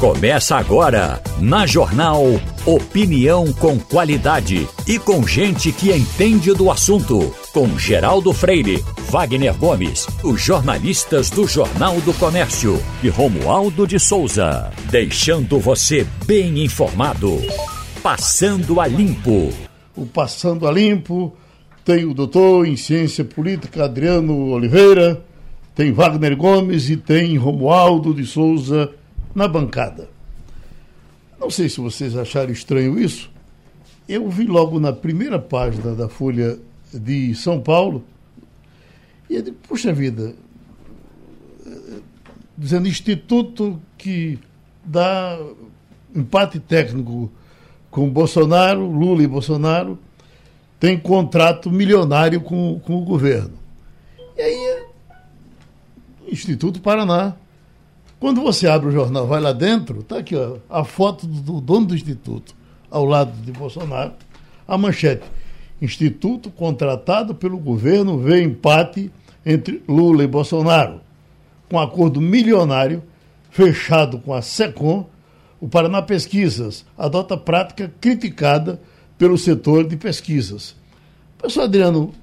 Começa agora, na Jornal Opinião com qualidade e com gente que entende do assunto. Com Geraldo Freire, Wagner Gomes, os jornalistas do Jornal do Comércio e Romualdo de Souza. Deixando você bem informado. Passando a Limpo. O Passando a Limpo tem o doutor em Ciência Política Adriano Oliveira, tem Wagner Gomes e tem Romualdo de Souza na bancada. Não sei se vocês acharam estranho isso. Eu vi logo na primeira página da Folha de São Paulo e eu puxa vida, dizendo instituto que dá empate técnico com Bolsonaro, Lula e Bolsonaro, tem contrato milionário com, com o governo. E aí, Instituto Paraná quando você abre o jornal, vai lá dentro, está aqui ó, a foto do dono do Instituto, ao lado de Bolsonaro, a manchete. Instituto contratado pelo governo vê empate entre Lula e Bolsonaro. Com acordo milionário fechado com a SECOM, o Paraná Pesquisas adota prática criticada pelo setor de pesquisas. Professor Adriano,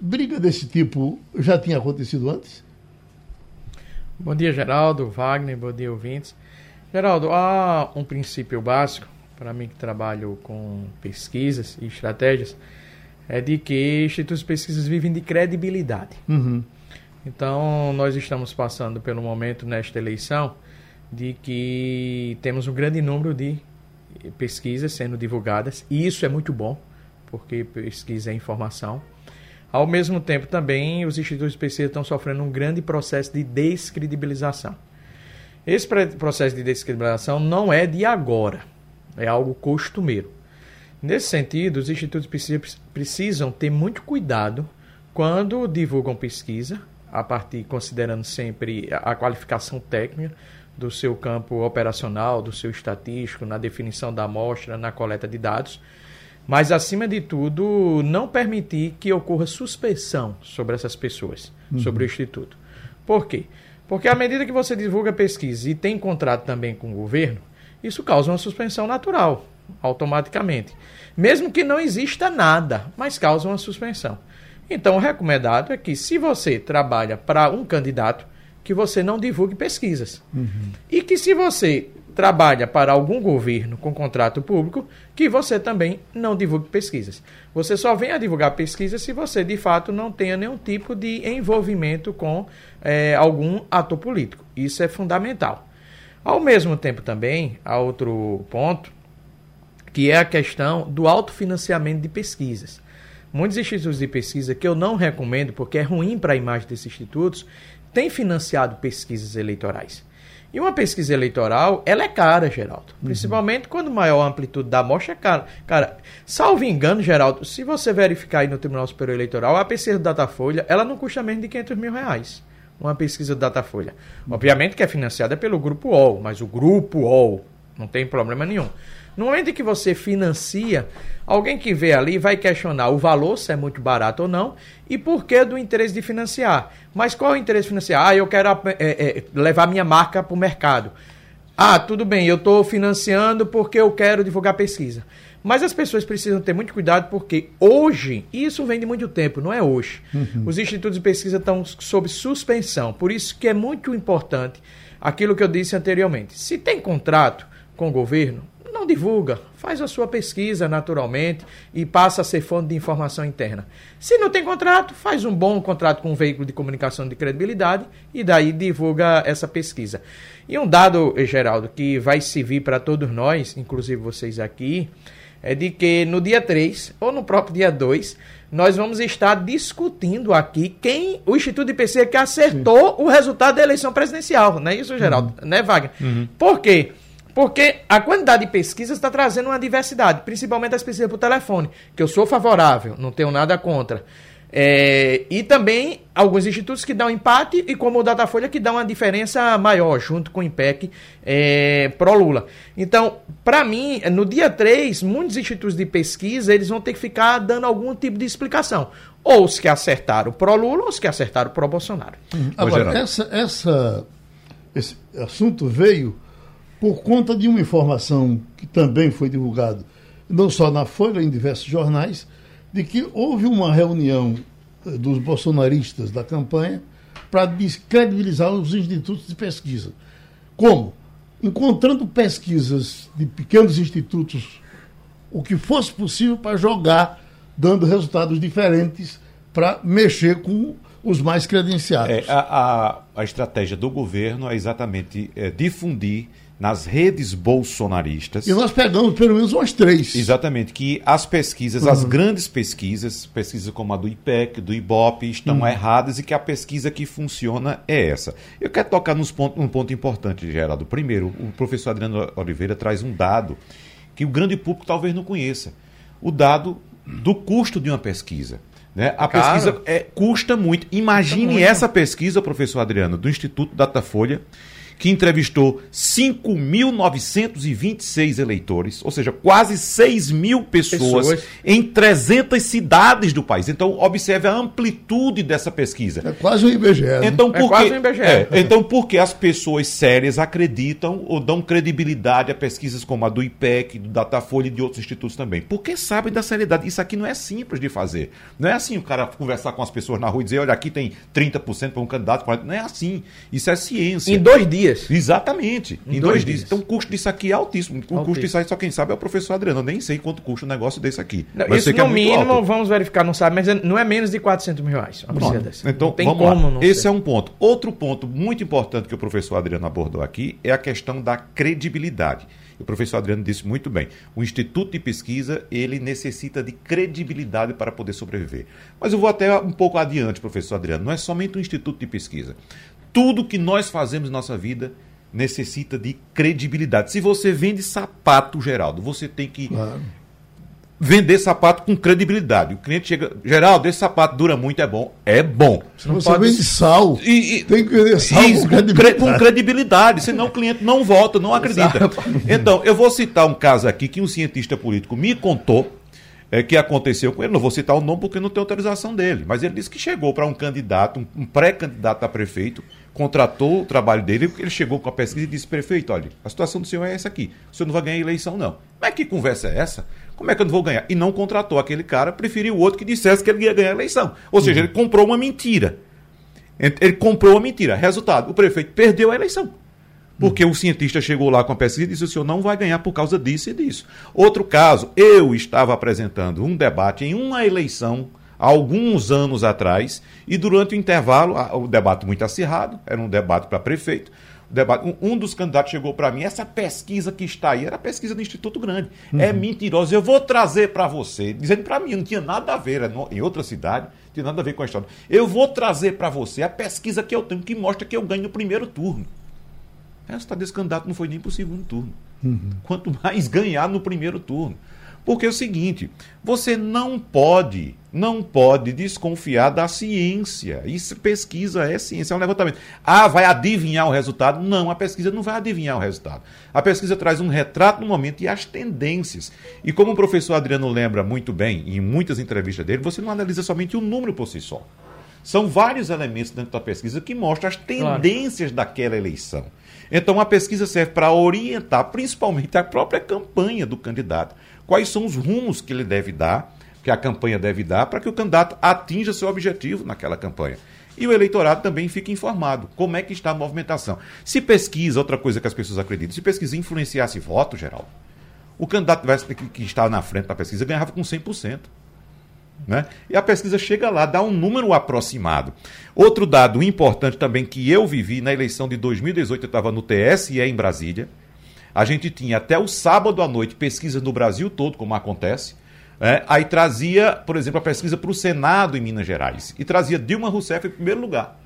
briga desse tipo já tinha acontecido antes? Bom dia, Geraldo, Wagner, bom dia, ouvintes. Geraldo, há um princípio básico, para mim que trabalho com pesquisas e estratégias, é de que institutos de pesquisas vivem de credibilidade. Uhum. Então, nós estamos passando pelo momento nesta eleição de que temos um grande número de pesquisas sendo divulgadas, e isso é muito bom, porque pesquisa é informação. Ao mesmo tempo, também, os institutos pesquisa estão sofrendo um grande processo de descredibilização. Esse processo de descredibilização não é de agora, é algo costumeiro. Nesse sentido, os institutos pesquisa precisam ter muito cuidado quando divulgam pesquisa, a partir considerando sempre a qualificação técnica do seu campo operacional, do seu estatístico, na definição da amostra, na coleta de dados mas, acima de tudo, não permitir que ocorra suspensão sobre essas pessoas, uhum. sobre o Instituto. Por quê? Porque à medida que você divulga pesquisa e tem contrato também com o governo, isso causa uma suspensão natural, automaticamente. Mesmo que não exista nada, mas causa uma suspensão. Então, o recomendado é que, se você trabalha para um candidato, que você não divulgue pesquisas. Uhum. E que, se você trabalha para algum governo com contrato público, que você também não divulgue pesquisas. Você só vem a divulgar pesquisas se você, de fato, não tenha nenhum tipo de envolvimento com é, algum ator político. Isso é fundamental. Ao mesmo tempo, também, há outro ponto, que é a questão do autofinanciamento de pesquisas. Muitos institutos de pesquisa que eu não recomendo, porque é ruim para a imagem desses institutos, têm financiado pesquisas eleitorais. E uma pesquisa eleitoral, ela é cara, Geraldo. Uhum. Principalmente quando maior a amplitude da amostra é cara. Cara, salvo engano, Geraldo, se você verificar aí no Tribunal Superior Eleitoral, a pesquisa do Datafolha, ela não custa menos de 500 mil reais. Uma pesquisa do Datafolha. Uhum. Obviamente que é financiada pelo Grupo OL, mas o Grupo OL não tem problema nenhum. No momento em que você financia, alguém que vê ali vai questionar o valor, se é muito barato ou não, e por que do interesse de financiar. Mas qual é o interesse de financiar? Ah, eu quero é, é, levar minha marca para o mercado. Ah, tudo bem, eu estou financiando porque eu quero divulgar pesquisa. Mas as pessoas precisam ter muito cuidado porque hoje, e isso vem de muito tempo, não é hoje, uhum. os institutos de pesquisa estão sob suspensão. Por isso que é muito importante aquilo que eu disse anteriormente. Se tem contrato com o governo, não divulga, faz a sua pesquisa naturalmente e passa a ser fonte de informação interna. Se não tem contrato, faz um bom contrato com um veículo de comunicação de credibilidade e daí divulga essa pesquisa. E um dado, Geraldo, que vai servir para todos nós, inclusive vocês aqui, é de que no dia 3 ou no próprio dia 2, nós vamos estar discutindo aqui quem o Instituto de Pesquisa que acertou Sim. o resultado da eleição presidencial, não é isso, Geraldo? Uhum. Né, Wagner? Uhum. Por quê? Porque a quantidade de pesquisas está trazendo uma diversidade, principalmente as pesquisas por telefone, que eu sou favorável, não tenho nada contra. É, e também alguns institutos que dão empate e como o Datafolha que dá uma diferença maior, junto com o IPEC é, pró-Lula. Então, para mim, no dia 3, muitos institutos de pesquisa eles vão ter que ficar dando algum tipo de explicação. Ou os que acertaram pró-Lula ou os que acertaram pró-Bolsonaro. Agora, essa, essa, esse assunto veio por conta de uma informação que também foi divulgada, não só na Folha, em diversos jornais, de que houve uma reunião eh, dos bolsonaristas da campanha para descredibilizar os institutos de pesquisa. Como? Encontrando pesquisas de pequenos institutos, o que fosse possível para jogar, dando resultados diferentes para mexer com os mais credenciados. É, a, a, a, estratégia do governo é exatamente é, difundir nas redes bolsonaristas. E nós pegamos pelo menos umas três. Exatamente, que as pesquisas, uhum. as grandes pesquisas, pesquisas como a do IPEC, do IBOP, estão uhum. erradas e que a pesquisa que funciona é essa. Eu quero tocar nos pontos, um ponto importante, Geraldo. Primeiro, o professor Adriano Oliveira traz um dado que o grande público talvez não conheça. O dado do custo de uma pesquisa. Né? A Caro. pesquisa é, custa muito. Imagine custa muito. essa pesquisa, professor Adriano, do Instituto Datafolha, que entrevistou 5.926 eleitores, ou seja, quase 6 mil pessoas, pessoas, em 300 cidades do país. Então, observe a amplitude dessa pesquisa. É quase um IBGE. Né? Então, por é quase um IBGE. É, então, por que as pessoas sérias acreditam ou dão credibilidade a pesquisas como a do IPEC, do Datafolha e de outros institutos também? Porque sabem da seriedade. Isso aqui não é simples de fazer. Não é assim o cara conversar com as pessoas na rua e dizer, olha, aqui tem 30% para um candidato. Não é assim. Isso é ciência. Em dois dias dias. Exatamente. Em, em dois, dois dias. dias. Então o custo disso aqui é altíssimo. O altíssimo. custo disso aí só quem sabe é o professor Adriano. Eu nem sei quanto custa um negócio desse aqui. Não, mas isso no é mínimo, alto. vamos verificar, não sabe, mas não é menos de 400 mil reais. Então, não tem vamos como lá. Esse é um ponto. Outro ponto muito importante que o professor Adriano abordou aqui é a questão da credibilidade. O professor Adriano disse muito bem. O Instituto de Pesquisa, ele necessita de credibilidade para poder sobreviver. Mas eu vou até um pouco adiante, professor Adriano. Não é somente um Instituto de Pesquisa. Tudo que nós fazemos em nossa vida necessita de credibilidade. Se você vende sapato, Geraldo, você tem que claro. vender sapato com credibilidade. O cliente chega, Geraldo, esse sapato dura muito, é bom. É bom. Se você pode... vende sal, e, e, tem que vender sal com credibilidade. com credibilidade. Senão o cliente não volta, não acredita. Então, eu vou citar um caso aqui que um cientista político me contou é, que aconteceu com ele. Não vou citar o nome porque não tem autorização dele, mas ele disse que chegou para um candidato, um pré-candidato a prefeito, contratou o trabalho dele, ele chegou com a pesquisa e disse: prefeito, olha, a situação do senhor é essa aqui. O senhor não vai ganhar eleição, não. Mas que conversa é essa? Como é que eu não vou ganhar? E não contratou aquele cara, preferiu o outro que dissesse que ele ia ganhar a eleição. Ou seja, uhum. ele comprou uma mentira. Ele comprou uma mentira. Resultado: o prefeito perdeu a eleição. Porque o cientista chegou lá com a pesquisa e disse: o senhor não vai ganhar por causa disso e disso. Outro caso, eu estava apresentando um debate em uma eleição há alguns anos atrás, e durante o intervalo, o debate muito acirrado, era um debate para prefeito. Um, dos candidatos chegou para mim, essa pesquisa que está aí era a pesquisa do Instituto Grande. É uhum. É mentirosa, eu vou trazer para você, dizendo para mim, não tinha nada a ver, era em outra cidade, não tinha nada a ver com a história. Eu vou trazer para você a pesquisa que eu tenho, que mostra que eu ganho no primeiro turno. Esta desse candidato não foi nem para o segundo turno. Uhum. Quanto mais ganhar no primeiro turno. Porque é o seguinte, você não pode, não pode desconfiar da ciência. Isso pesquisa é ciência, é um levantamento. Ah, vai adivinhar o resultado? Não, a pesquisa não vai adivinhar o resultado. A pesquisa traz um retrato no momento e as tendências. E como o professor Adriano lembra muito bem, em muitas entrevistas dele, você não analisa somente o número por si só. São vários elementos dentro da pesquisa que mostram as tendências claro. daquela eleição. Então a pesquisa serve para orientar principalmente a própria campanha do candidato. Quais são os rumos que ele deve dar, que a campanha deve dar, para que o candidato atinja seu objetivo naquela campanha. E o eleitorado também fica informado como é que está a movimentação. Se pesquisa, outra coisa que as pessoas acreditam, se pesquisa influenciasse voto, Geraldo, o candidato que está na frente da pesquisa ganhava com 100%. Né? E a pesquisa chega lá, dá um número aproximado. Outro dado importante também que eu vivi na eleição de 2018, eu estava no TSE em Brasília. A gente tinha até o sábado à noite pesquisas no Brasil todo, como acontece. É, aí trazia, por exemplo, a pesquisa para o Senado em Minas Gerais. E trazia Dilma Rousseff em primeiro lugar.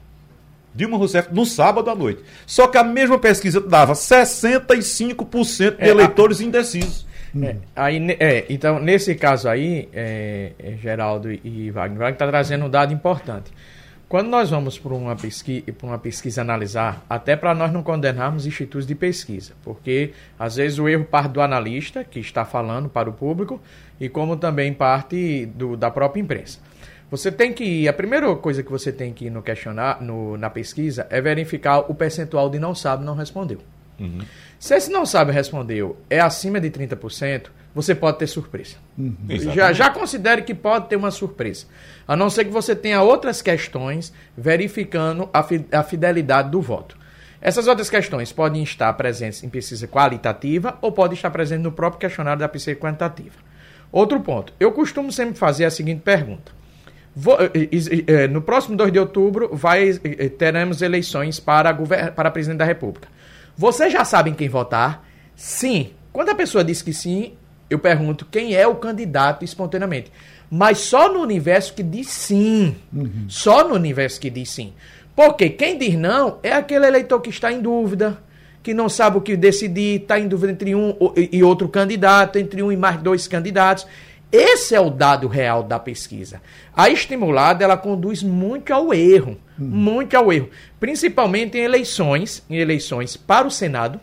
Dilma Rousseff no sábado à noite. Só que a mesma pesquisa dava 65% de é, eleitores indecisos. É, aí, é, então, nesse caso aí, é, é Geraldo e Wagner, Wagner está trazendo um dado importante. Quando nós vamos para uma, pesqui uma pesquisa analisar, até para nós não condenarmos institutos de pesquisa, porque às vezes o erro parte do analista, que está falando para o público, e como também parte do, da própria imprensa. Você tem que ir, a primeira coisa que você tem que ir no questionar, no, na pesquisa, é verificar o percentual de não sabe, não respondeu. Uhum. Se esse não sabe respondeu é acima de 30%, você pode ter surpresa. Uhum. Já, já considere que pode ter uma surpresa. A não ser que você tenha outras questões verificando a, fi, a fidelidade do voto. Essas outras questões podem estar presentes em pesquisa qualitativa ou podem estar presentes no próprio questionário da pesquisa quantitativa. Outro ponto. Eu costumo sempre fazer a seguinte pergunta. Vou, eh, eh, eh, no próximo 2 de outubro vai, teremos eleições para, para presidente da República. Vocês já sabem quem votar? Sim. Quando a pessoa diz que sim, eu pergunto quem é o candidato espontaneamente. Mas só no universo que diz sim. Uhum. Só no universo que diz sim. Porque quem diz não é aquele eleitor que está em dúvida, que não sabe o que decidir, está em dúvida entre um e outro candidato, entre um e mais dois candidatos. Esse é o dado real da pesquisa. A estimulada, ela conduz muito ao erro, hum. muito ao erro, principalmente em eleições, em eleições para o Senado.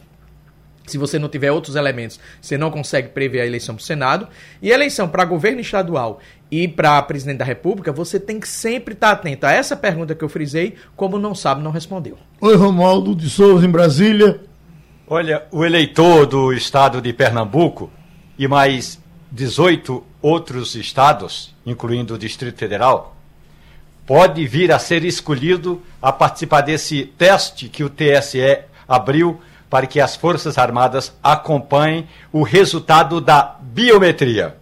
Se você não tiver outros elementos, você não consegue prever a eleição para o Senado. E eleição para governo estadual e para presidente da República, você tem que sempre estar atento a essa pergunta que eu frisei, como não sabe, não respondeu. Oi, Romualdo de Souza, em Brasília. Olha, o eleitor do estado de Pernambuco e mais 18 outros estados, incluindo o Distrito Federal, pode vir a ser escolhido a participar desse teste que o TSE abriu para que as Forças Armadas acompanhem o resultado da biometria.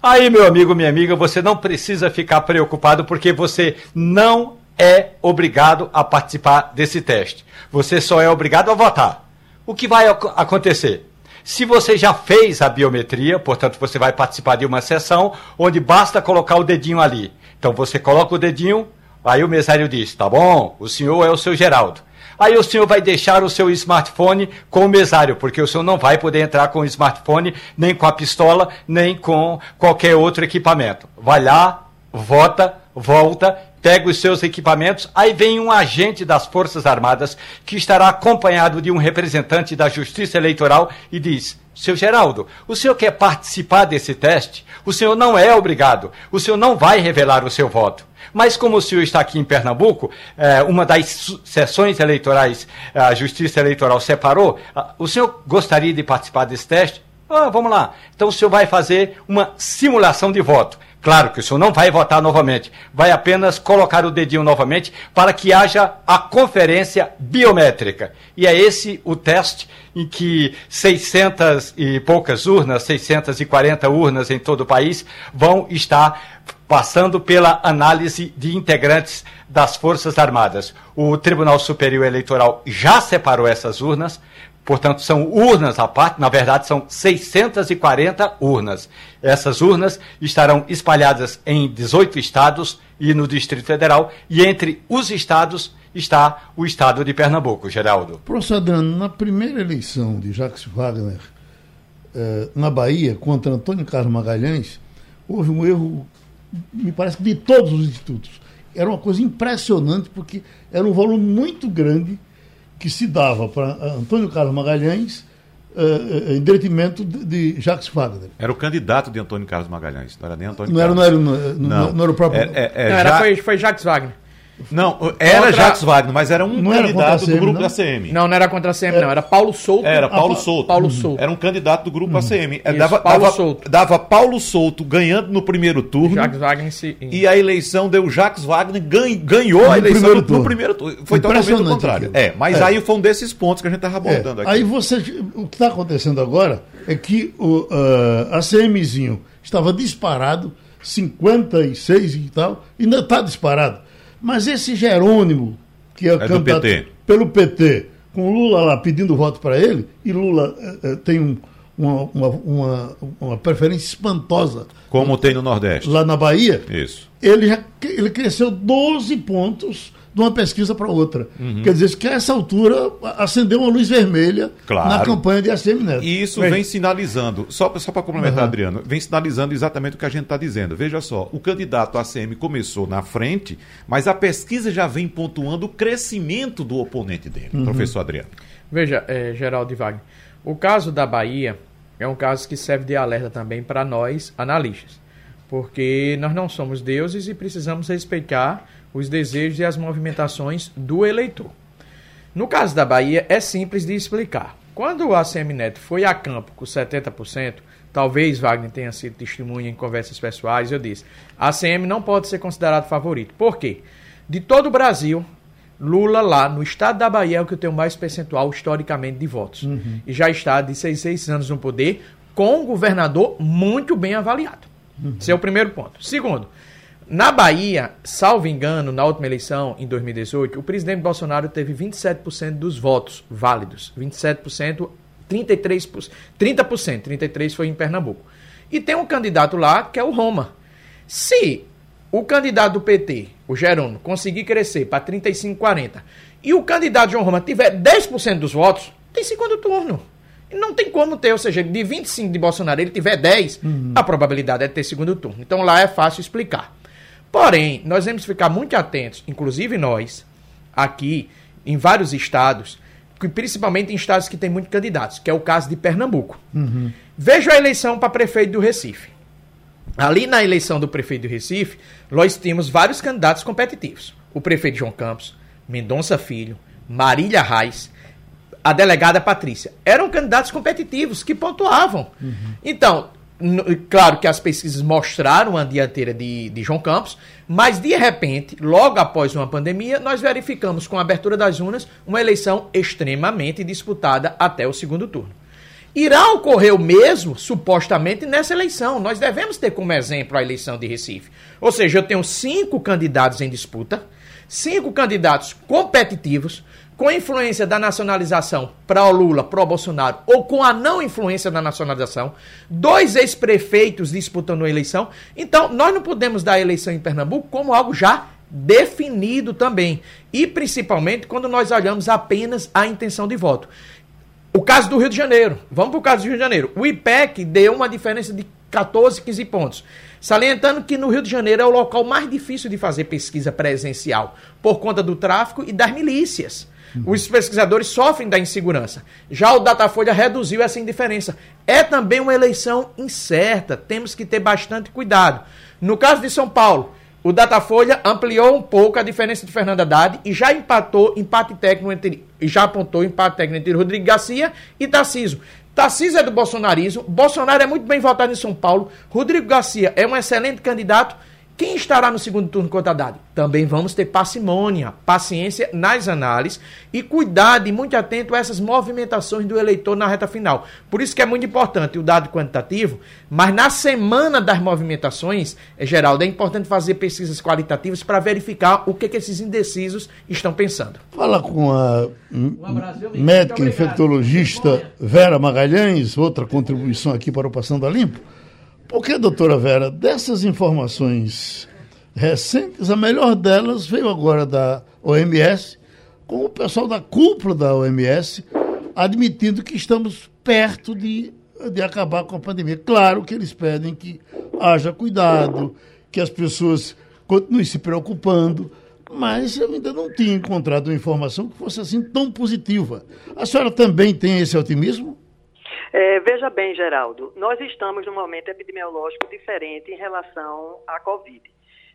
Aí, meu amigo, minha amiga, você não precisa ficar preocupado porque você não é obrigado a participar desse teste. Você só é obrigado a votar. O que vai acontecer? Se você já fez a biometria, portanto, você vai participar de uma sessão onde basta colocar o dedinho ali. Então você coloca o dedinho, aí o mesário diz: tá bom, o senhor é o seu Geraldo. Aí o senhor vai deixar o seu smartphone com o mesário, porque o senhor não vai poder entrar com o smartphone, nem com a pistola, nem com qualquer outro equipamento. Vai lá, vota, volta, pega os seus equipamentos, aí vem um agente das Forças Armadas que estará acompanhado de um representante da Justiça Eleitoral e diz: Seu Geraldo, o senhor quer participar desse teste? O senhor não é obrigado, o senhor não vai revelar o seu voto. Mas como o senhor está aqui em Pernambuco, é, uma das sessões eleitorais, a Justiça Eleitoral separou, o senhor gostaria de participar desse teste? Ah, vamos lá. Então o senhor vai fazer uma simulação de voto. Claro que o senhor não vai votar novamente, vai apenas colocar o dedinho novamente para que haja a conferência biométrica. E é esse o teste em que 600 e poucas urnas, 640 urnas em todo o país, vão estar passando pela análise de integrantes das Forças Armadas. O Tribunal Superior Eleitoral já separou essas urnas, portanto, são urnas à parte, na verdade, são 640 urnas. Essas urnas estarão espalhadas em 18 estados e no Distrito Federal, e entre os estados está o estado de Pernambuco, Geraldo. Professor Adriano, na primeira eleição de Jacques Wagner eh, na Bahia contra Antônio Carlos Magalhães, houve um erro me parece de todos os institutos. Era uma coisa impressionante, porque era um volume muito grande que se dava para Antônio Carlos Magalhães uh, em detrimento de, de, Jacques Wagner. Era o candidato de Antônio Carlos Magalhães, não era nem Antônio não Carlos. Era, não, era, não, não, não era o próprio. É, é, é, não, era, foi, foi Jacques Wagner. Não, era contra... Jacques Wagner, mas era um não candidato era do grupo não? da CM. Não, não era contra a CM, era... não. Era Paulo Souto. Era Paulo ah, Souto. Paulo Souto. Era um candidato do grupo uhum. ACM. Isso, dava, Paulo dava, Souto. dava Paulo Souto ganhando no primeiro turno. Jacques Wagner se... E a eleição deu Jacques Wagner ganhou, ganhou a eleição no primeiro, no primeiro turno. Foi totalmente o contrário. É, mas é. aí foi um desses pontos que a gente estava abordando é. aqui. Aí você. O que está acontecendo agora é que o uh, ACMzinho estava disparado, 56 e tal, ainda está disparado. Mas esse Jerônimo, que é, é candidato PT. pelo PT, com Lula lá pedindo voto para ele, e Lula é, tem um, uma, uma, uma, uma, preferência espantosa. Como tem no Nordeste. Lá na Bahia. Isso. Ele, já, ele cresceu 12 pontos de uma pesquisa para outra. Uhum. Quer dizer que a essa altura acendeu uma luz vermelha claro. na campanha de ACM Neto. E isso vem, vem sinalizando, só, só para complementar, uhum. Adriano, vem sinalizando exatamente o que a gente está dizendo. Veja só, o candidato ACM começou na frente, mas a pesquisa já vem pontuando o crescimento do oponente dele, uhum. professor Adriano. Veja, é, Geraldo e Wagner, o caso da Bahia é um caso que serve de alerta também para nós, analistas. Porque nós não somos deuses e precisamos respeitar os desejos e as movimentações do eleitor. No caso da Bahia, é simples de explicar. Quando o ACM Neto foi a campo com 70%, talvez Wagner tenha sido testemunha em conversas pessoais, eu disse, a ACM não pode ser considerado favorito. Por quê? De todo o Brasil, Lula lá no estado da Bahia é o que tem o mais percentual historicamente de votos. Uhum. E já está de seis, seis anos no poder, com um governador muito bem avaliado. Uhum. Esse é o primeiro ponto. Segundo, na Bahia, salvo engano, na última eleição, em 2018, o presidente Bolsonaro teve 27% dos votos válidos. 27%, 33%, 30%, 33% foi em Pernambuco. E tem um candidato lá que é o Roma. Se o candidato do PT, o Jerônimo, conseguir crescer para 35, 40, e o candidato João Roma tiver 10% dos votos, tem segundo turno. Não tem como ter, ou seja, de 25 de Bolsonaro, ele tiver 10, uhum. a probabilidade é ter segundo turno. Então lá é fácil explicar. Porém, nós temos que ficar muito atentos, inclusive nós, aqui, em vários estados, principalmente em estados que tem muitos candidatos, que é o caso de Pernambuco. Uhum. Veja a eleição para prefeito do Recife. Ali na eleição do prefeito do Recife, nós tínhamos vários candidatos competitivos. O prefeito João Campos, Mendonça Filho, Marília Reis, a delegada Patrícia. Eram candidatos competitivos que pontuavam. Uhum. Então, Claro que as pesquisas mostraram a dianteira de, de João Campos, mas de repente, logo após uma pandemia, nós verificamos com a abertura das urnas uma eleição extremamente disputada até o segundo turno. Irá ocorrer o mesmo, supostamente, nessa eleição. Nós devemos ter como exemplo a eleição de Recife. Ou seja, eu tenho cinco candidatos em disputa, cinco candidatos competitivos, com a influência da nacionalização para o Lula, para o Bolsonaro, ou com a não influência da nacionalização, dois ex-prefeitos disputando a eleição. Então, nós não podemos dar a eleição em Pernambuco como algo já definido também. E principalmente quando nós olhamos apenas a intenção de voto. O caso do Rio de Janeiro. Vamos para o caso do Rio de Janeiro. O IPEC deu uma diferença de 14, 15 pontos. Salientando que no Rio de Janeiro é o local mais difícil de fazer pesquisa presencial, por conta do tráfico e das milícias. Os pesquisadores sofrem da insegurança. Já o Datafolha reduziu essa indiferença. É também uma eleição incerta, temos que ter bastante cuidado. No caso de São Paulo, o Datafolha ampliou um pouco a diferença de Fernando Haddad e já empatou empate técnico entre já apontou empate técnico entre Rodrigo Garcia e Tarciso. Tarcísio é do bolsonarismo, Bolsonaro é muito bem votado em São Paulo, Rodrigo Garcia é um excelente candidato quem estará no segundo turno contra Haddad? Também vamos ter parcimônia, paciência nas análises e cuidado e muito atento a essas movimentações do eleitor na reta final. Por isso que é muito importante o dado quantitativo, mas na semana das movimentações, é, Geraldo, é importante fazer pesquisas qualitativas para verificar o que, que esses indecisos estão pensando. Fala com a médica infectologista Vera Magalhães, outra contribuição aqui para o Passando a Limpo. Porque, doutora Vera, dessas informações recentes, a melhor delas veio agora da OMS, com o pessoal da cúpula da OMS admitindo que estamos perto de, de acabar com a pandemia. Claro que eles pedem que haja cuidado, que as pessoas continuem se preocupando, mas eu ainda não tinha encontrado uma informação que fosse assim tão positiva. A senhora também tem esse otimismo? É, veja bem, Geraldo, nós estamos num momento epidemiológico diferente em relação à Covid.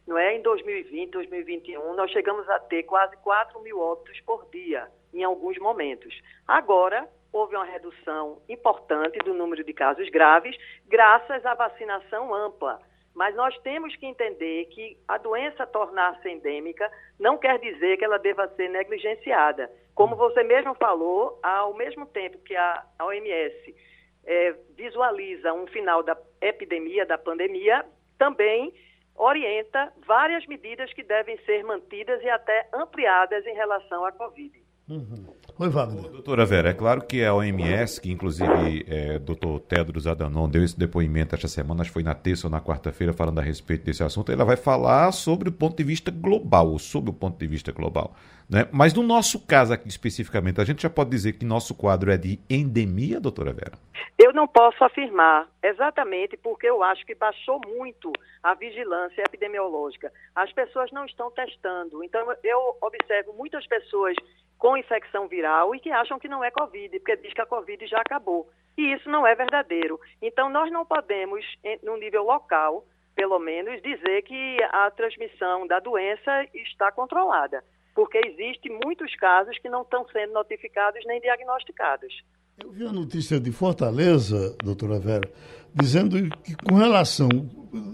Não é? Em 2020, 2021, nós chegamos a ter quase 4 mil óbitos por dia, em alguns momentos. Agora, houve uma redução importante do número de casos graves, graças à vacinação ampla. Mas nós temos que entender que a doença tornar-se endêmica não quer dizer que ela deva ser negligenciada. Como você mesmo falou, ao mesmo tempo que a OMS é, visualiza um final da epidemia, da pandemia, também orienta várias medidas que devem ser mantidas e até ampliadas em relação à Covid. Uhum. Oi, Wagner. Doutora Vera, é claro que a OMS, que inclusive é, doutor Tedros Adhanom deu esse depoimento esta semana, acho que foi na terça ou na quarta-feira, falando a respeito desse assunto, ela vai falar sobre o ponto de vista global, ou sobre o ponto de vista global. Né? Mas no nosso caso aqui especificamente, a gente já pode dizer que nosso quadro é de endemia, doutora Vera? Eu não posso afirmar, exatamente porque eu acho que baixou muito a vigilância epidemiológica. As pessoas não estão testando. Então, eu observo muitas pessoas com infecção viral e que acham que não é Covid, porque diz que a Covid já acabou. E isso não é verdadeiro. Então, nós não podemos, no nível local, pelo menos, dizer que a transmissão da doença está controlada porque existem muitos casos que não estão sendo notificados nem diagnosticados. Eu vi a notícia de Fortaleza, doutora Vera, dizendo que com relação,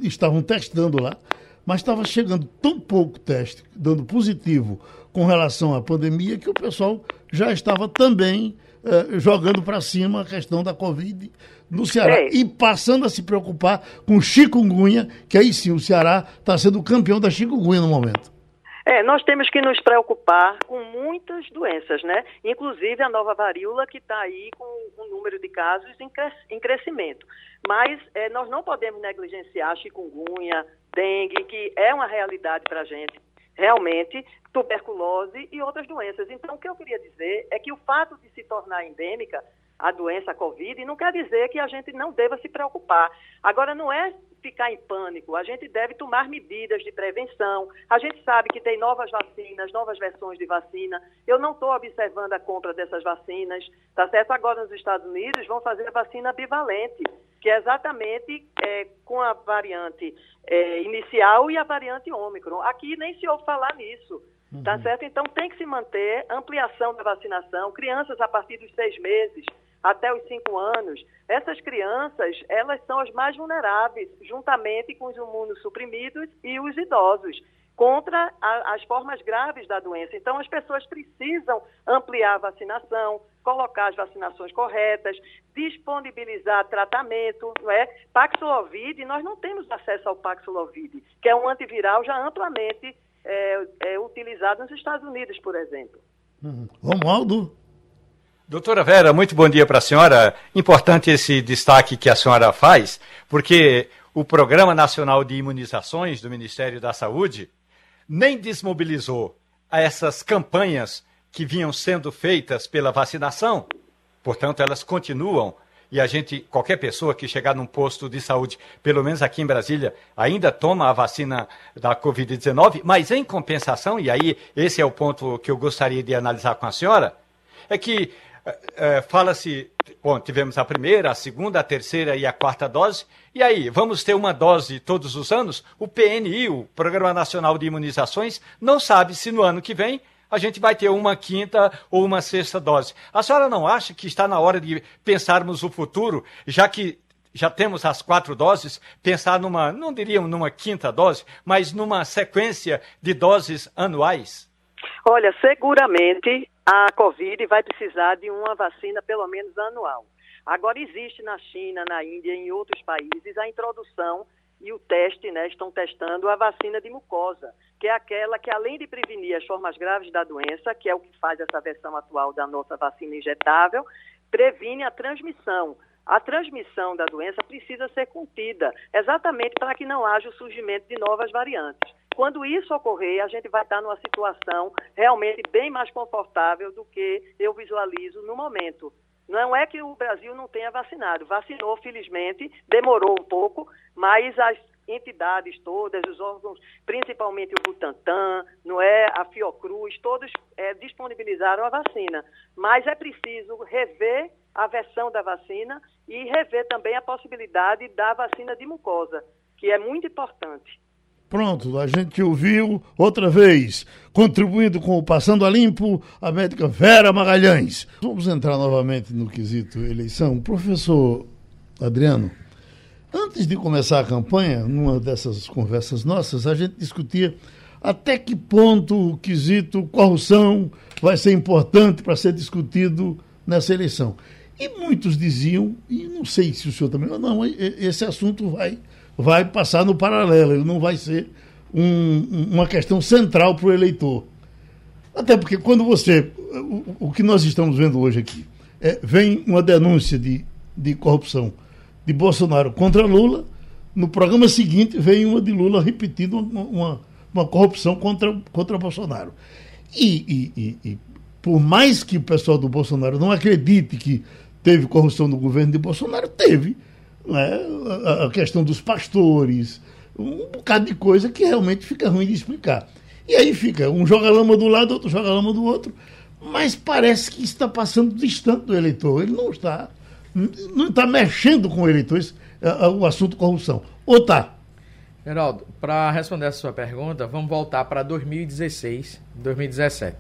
estavam testando lá, mas estava chegando tão pouco teste, dando positivo com relação à pandemia, que o pessoal já estava também eh, jogando para cima a questão da Covid no Ceará e passando a se preocupar com chikungunya, que aí sim o Ceará está sendo campeão da chikungunya no momento. É, nós temos que nos preocupar com muitas doenças, né? Inclusive a nova varíola que está aí com um número de casos em crescimento. Mas é, nós não podemos negligenciar chikungunya, dengue, que é uma realidade para a gente, realmente, tuberculose e outras doenças. Então, o que eu queria dizer é que o fato de se tornar endêmica a doença Covid não quer dizer que a gente não deva se preocupar. Agora, não é ficar em pânico, a gente deve tomar medidas de prevenção. A gente sabe que tem novas vacinas, novas versões de vacina. Eu não estou observando a compra dessas vacinas, tá certo? Agora, nos Estados Unidos, vão fazer a vacina bivalente, que é exatamente é, com a variante é, inicial e a variante Ômicron. Aqui nem se ouve falar nisso. Tá uhum. certo? Então tem que se manter ampliação da vacinação, crianças a partir dos seis meses, até os 5 anos, essas crianças, elas são as mais vulneráveis, juntamente com os imunossuprimidos e os idosos, contra a, as formas graves da doença. Então, as pessoas precisam ampliar a vacinação, colocar as vacinações corretas, disponibilizar tratamento, não é? Paxlovid, nós não temos acesso ao Paxlovid, que é um antiviral já amplamente é, é utilizado nos Estados Unidos, por exemplo. Uhum. Romualdo? Doutora Vera, muito bom dia para a senhora. Importante esse destaque que a senhora faz, porque o Programa Nacional de Imunizações do Ministério da Saúde nem desmobilizou essas campanhas que vinham sendo feitas pela vacinação. Portanto, elas continuam e a gente, qualquer pessoa que chegar num posto de saúde, pelo menos aqui em Brasília, ainda toma a vacina da Covid-19, mas em compensação, e aí esse é o ponto que eu gostaria de analisar com a senhora, é que é, fala-se, bom, tivemos a primeira, a segunda, a terceira e a quarta dose, e aí, vamos ter uma dose todos os anos? O PNI, o Programa Nacional de Imunizações, não sabe se no ano que vem a gente vai ter uma quinta ou uma sexta dose. A senhora não acha que está na hora de pensarmos o futuro, já que já temos as quatro doses, pensar numa, não diríamos numa quinta dose, mas numa sequência de doses anuais? Olha, seguramente a Covid vai precisar de uma vacina pelo menos anual. Agora existe na China, na Índia e em outros países a introdução e o teste, né, estão testando a vacina de mucosa, que é aquela que além de prevenir as formas graves da doença, que é o que faz essa versão atual da nossa vacina injetável, previne a transmissão. A transmissão da doença precisa ser contida, exatamente para que não haja o surgimento de novas variantes. Quando isso ocorrer, a gente vai estar numa situação realmente bem mais confortável do que eu visualizo no momento. Não é que o Brasil não tenha vacinado, vacinou, felizmente, demorou um pouco, mas as entidades todas, os órgãos, principalmente o Butantan, não é, a Fiocruz, todos é, disponibilizaram a vacina. Mas é preciso rever a versão da vacina e rever também a possibilidade da vacina de mucosa, que é muito importante. Pronto, a gente ouviu outra vez, contribuindo com o Passando a Limpo, a médica Vera Magalhães. Vamos entrar novamente no quesito eleição. Professor Adriano, antes de começar a campanha, numa dessas conversas nossas, a gente discutia até que ponto o quesito corrupção vai ser importante para ser discutido nessa eleição. E muitos diziam, e não sei se o senhor também, não, esse assunto vai vai passar no paralelo, ele não vai ser um, uma questão central para o eleitor. Até porque quando você. O, o, que nós estamos vendo hoje aqui é, vem uma denúncia de, de corrupção de Bolsonaro contra Lula, no programa seguinte vem uma de Lula repetindo uma, uma, uma corrupção contra, contra Bolsonaro. E, e, e, e por mais que o pessoal do Bolsonaro não acredite que teve corrupção no governo de Bolsonaro, teve né, a questão dos pastores, um bocado de coisa que realmente fica ruim de explicar. E aí fica, um joga lama do lado, outro joga lama do outro, mas parece que está passando distante do eleitor. Ele não está, não está mexendo com o eleitor, esse, o assunto corrupção. Ou está? Geraldo, para responder a sua pergunta, vamos voltar para 2016, 2017.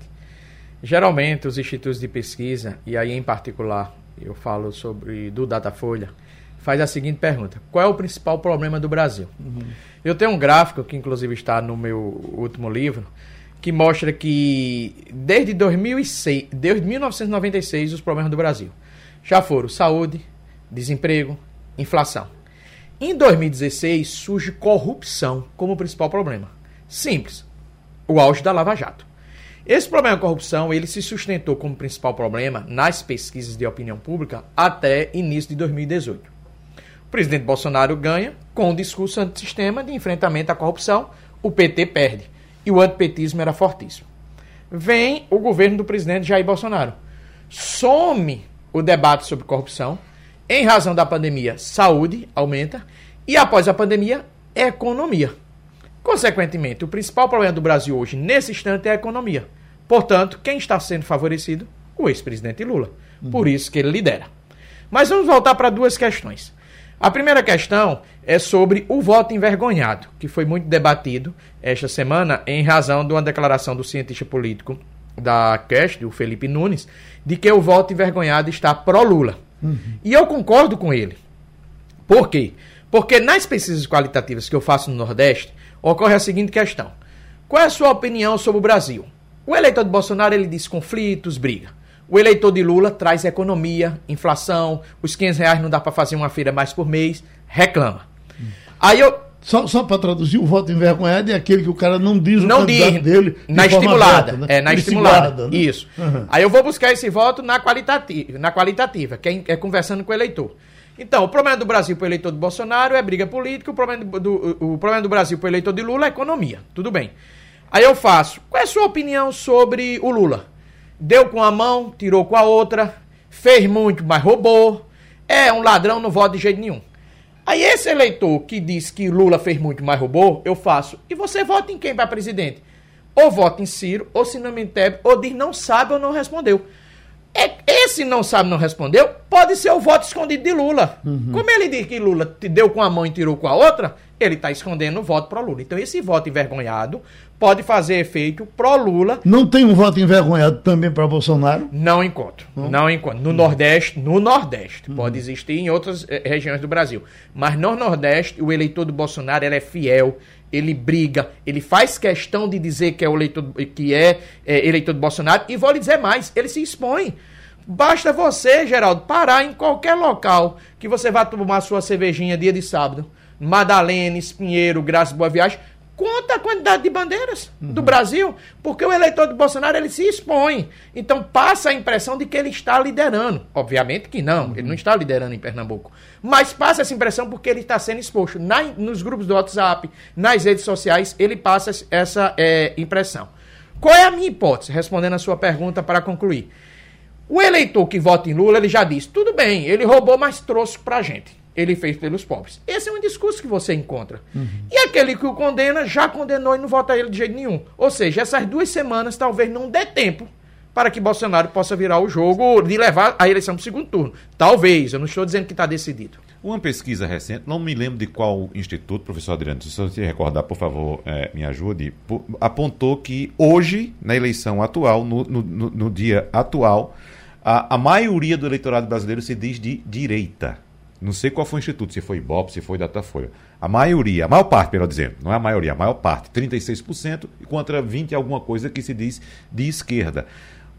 Geralmente, os institutos de pesquisa, e aí em particular eu falo sobre do Datafolha, faz a seguinte pergunta: qual é o principal problema do Brasil? Uhum. Eu tenho um gráfico que inclusive está no meu último livro que mostra que desde 2006, desde 1996 os problemas do Brasil já foram saúde, desemprego, inflação. Em 2016 surge corrupção como principal problema. Simples. O auge da Lava Jato. Esse problema da corrupção, ele se sustentou como principal problema nas pesquisas de opinião pública até início de 2018. O presidente Bolsonaro ganha com o discurso antissistema de enfrentamento à corrupção, o PT perde e o antipetismo era fortíssimo. Vem o governo do presidente Jair Bolsonaro. Some o debate sobre corrupção. Em razão da pandemia, saúde aumenta. E após a pandemia, economia. Consequentemente, o principal problema do Brasil hoje, nesse instante, é a economia. Portanto, quem está sendo favorecido? O ex-presidente Lula. Por isso que ele lidera. Mas vamos voltar para duas questões. A primeira questão é sobre o voto envergonhado, que foi muito debatido esta semana em razão de uma declaração do cientista político da Cast, o Felipe Nunes, de que o voto envergonhado está pró-Lula. Uhum. E eu concordo com ele. Por quê? Porque nas pesquisas qualitativas que eu faço no Nordeste, ocorre a seguinte questão. Qual é a sua opinião sobre o Brasil? O eleitor de Bolsonaro ele diz conflitos, briga. O eleitor de Lula traz economia, inflação, os 500 reais não dá para fazer uma feira mais por mês, reclama. Aí eu. Só, só para traduzir, o voto envergonhado é aquele que o cara não diz o não diz, dele. Na de estimulada. Aberta, né? É, na estimulada. Né? Isso. Uhum. Aí eu vou buscar esse voto na qualitativa, na qualitativa que é, é conversando com o eleitor. Então, o problema do Brasil para o eleitor de Bolsonaro é briga política, o problema do, do, o problema do Brasil para o eleitor de Lula é economia. Tudo bem. Aí eu faço. Qual é a sua opinião sobre o Lula? deu com a mão, tirou com a outra, fez muito, mas roubou. É um ladrão, não voto de jeito nenhum. Aí esse eleitor que diz que Lula fez muito, mas roubou, eu faço. E você vota em quem para presidente? Ou vota em Ciro, ou se não me entende, ou diz não sabe ou não respondeu. É, esse não sabe, não respondeu, pode ser o voto escondido de Lula. Uhum. Como ele diz que Lula deu com a mão e tirou com a outra, ele está escondendo o voto pro Lula. Então esse voto envergonhado pode fazer efeito pro Lula. Não tem um voto envergonhado também para Bolsonaro? Não encontro. Não, não encontro. No Nordeste, no Nordeste, uhum. pode existir em outras eh, regiões do Brasil, mas no Nordeste o eleitor do Bolsonaro ele é fiel, ele briga, ele faz questão de dizer que é o eleitor que é, é eleitor do Bolsonaro e vou lhe dizer mais, ele se expõe. Basta você, Geraldo, parar em qualquer local que você vá tomar sua cervejinha dia de sábado. Madalena, Espinheiro, Graça Boa Viagem, Conta a quantidade de bandeiras uhum. do Brasil, porque o eleitor de Bolsonaro ele se expõe. Então passa a impressão de que ele está liderando. Obviamente que não, uhum. ele não está liderando em Pernambuco. Mas passa essa impressão porque ele está sendo exposto. Na, nos grupos do WhatsApp, nas redes sociais, ele passa essa é, impressão. Qual é a minha hipótese? Respondendo a sua pergunta para concluir. O eleitor que vota em Lula, ele já disse, tudo bem, ele roubou, mas trouxe para a gente ele fez pelos pobres. Esse é um discurso que você encontra. Uhum. E aquele que o condena já condenou e não vota ele de jeito nenhum. Ou seja, essas duas semanas talvez não dê tempo para que Bolsonaro possa virar o jogo de levar a eleição para o segundo turno. Talvez, eu não estou dizendo que está decidido. Uma pesquisa recente, não me lembro de qual instituto, professor Adriano, se você recordar, por favor, é, me ajude, apontou que hoje, na eleição atual, no, no, no dia atual, a, a maioria do eleitorado brasileiro se diz de direita. Não sei qual foi o instituto, se foi Ibope, se foi Datafolha. A maioria, a maior parte, melhor dizendo, não é a maioria, a maior parte, 36%, contra 20 alguma coisa que se diz de esquerda.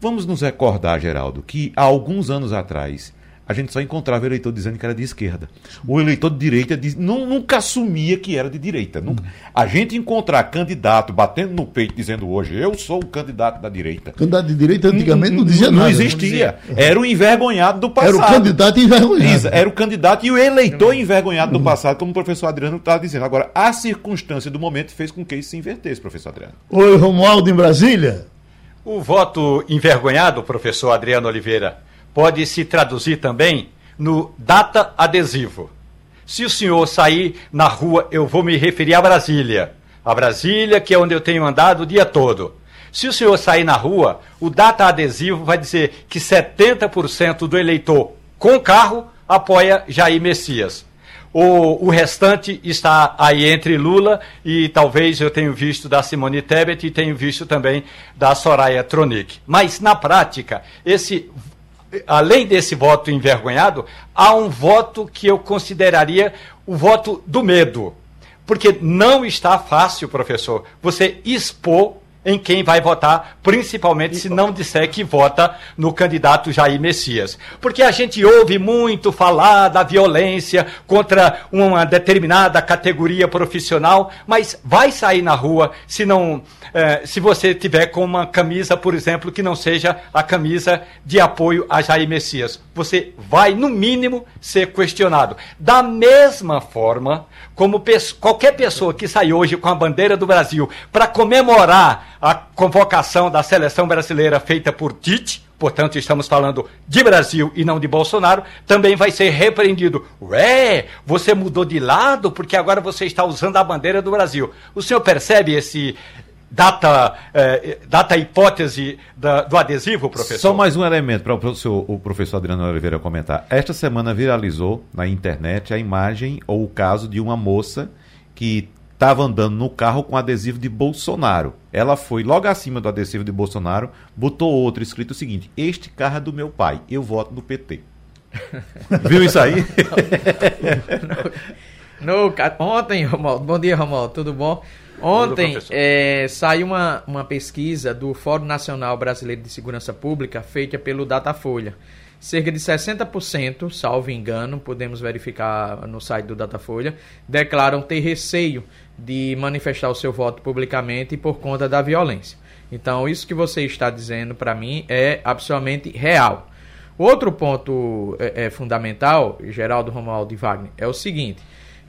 Vamos nos recordar, Geraldo, que há alguns anos atrás a gente só encontrava eleitor dizendo que era de esquerda. O eleitor de direita diz, não, nunca assumia que era de direita. Nunca. A gente encontrar candidato batendo no peito dizendo hoje, eu sou o candidato da direita. Candidato de direita antigamente não, dizia não, nada. Não existia. Era o envergonhado do passado. Era o candidato envergonhado. Era o candidato e o eleitor envergonhado do passado, como o professor Adriano estava dizendo. Agora, a circunstância do momento fez com que isso se invertesse, professor Adriano. Oi, Romualdo, em Brasília. O voto envergonhado, professor Adriano Oliveira, pode se traduzir também no data adesivo. Se o senhor sair na rua, eu vou me referir a Brasília. A Brasília, que é onde eu tenho andado o dia todo. Se o senhor sair na rua, o data adesivo vai dizer que 70% do eleitor com carro apoia Jair Messias. ou o restante está aí entre Lula e talvez eu tenho visto da Simone Tebet e tenho visto também da Soraya Tronic. Mas na prática, esse além desse voto envergonhado, há um voto que eu consideraria o voto do medo. Porque não está fácil, professor, você expor em quem vai votar, principalmente se não disser que vota no candidato Jair Messias. Porque a gente ouve muito falar da violência contra uma determinada categoria profissional, mas vai sair na rua se não eh, se você tiver com uma camisa, por exemplo, que não seja a camisa de apoio a Jair Messias. Você vai, no mínimo, ser questionado. Da mesma forma como qualquer pessoa que sai hoje com a bandeira do Brasil para comemorar a convocação da seleção brasileira feita por Tite, portanto estamos falando de Brasil e não de Bolsonaro, também vai ser repreendido. Ué, você mudou de lado porque agora você está usando a bandeira do Brasil. O senhor percebe esse data, eh, data hipótese da, do adesivo, professor? Só mais um elemento para o professor, o professor Adriano Oliveira comentar. Esta semana viralizou na internet a imagem ou o caso de uma moça que estava andando no carro com adesivo de Bolsonaro. Ela foi logo acima do adesivo de Bolsonaro, botou outro escrito o seguinte: Este carro é do meu pai, eu voto no PT. Viu isso aí? no, no, ontem, Romualdo, bom dia, Romualdo, tudo bom? Ontem é, saiu uma, uma pesquisa do Fórum Nacional Brasileiro de Segurança Pública feita pelo Datafolha. Cerca de 60%, salvo engano, podemos verificar no site do Datafolha, declaram ter receio de manifestar o seu voto publicamente por conta da violência. Então, isso que você está dizendo para mim é absolutamente real. Outro ponto é, é fundamental, Geraldo Romualdo e Wagner, é o seguinte: